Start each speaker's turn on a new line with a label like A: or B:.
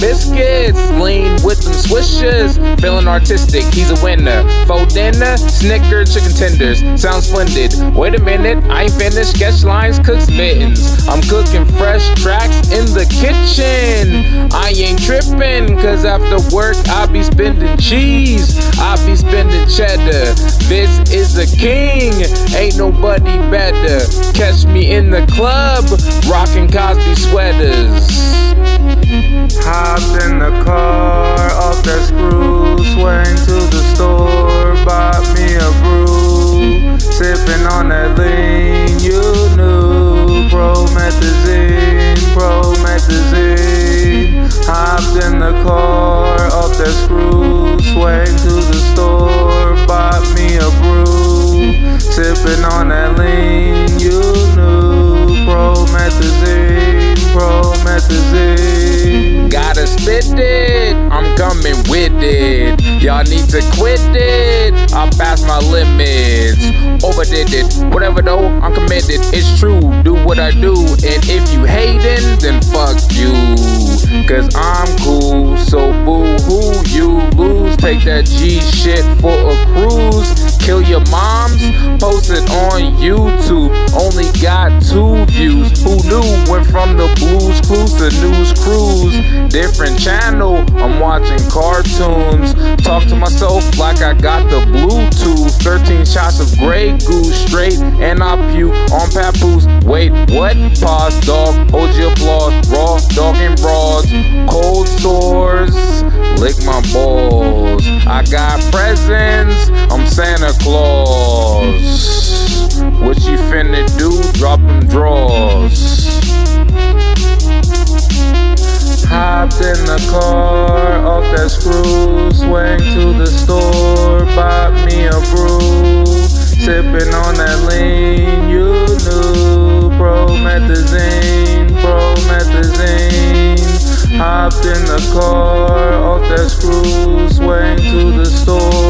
A: biscuits. Lean with them swishes. Feeling artistic, he's a winner. Faux dinner, snicker, chicken tenders. Sounds splendid. Wait a minute, I ain't finished. Sketch lines, cooks mittens. I'm cooking fresh tracks in the kitchen. I ain't tripping, cause after work I be spending cheese. I be spending cheddar. This is a king, ain't nobody better. Catch me in the club, rocking Cosby sweaters.
B: Hopped in the car, off that screw, swang to the store, bought me a brew, sipping on that lean, you knew, promethazine, promethazine. Hopped in the car,
A: Gotta it, I'm coming with it. Y'all need to quit it. I passed my limits, overdid it. Whatever though, I'm committed. It's true, do what I do. And if you hating, then fuck you. Cause I'm cool, so boo hoo, you lose. Take that G shit for a cruise. Kill your moms, post it on YouTube. Only got two views. Who knew? Went from the Blue's Clues to news crews. Different channel, I'm watching cartoons. Talk to myself like I got the Bluetooth. 13 shots of Grey Goose straight, and I puke on papoose. Wait, what? Pause, dog, your applause. Raw, dog, and broads. Cold sores, lick my balls. I got presents, I'm Santa Claus. What you finna do? Drop them drawers.
B: Hopped in the car, off that screw, swang to the store, bought me a brew, sipping on that lean, you knew, promethazine, promethazine. Hopped in the car, off that screw, swang to the store,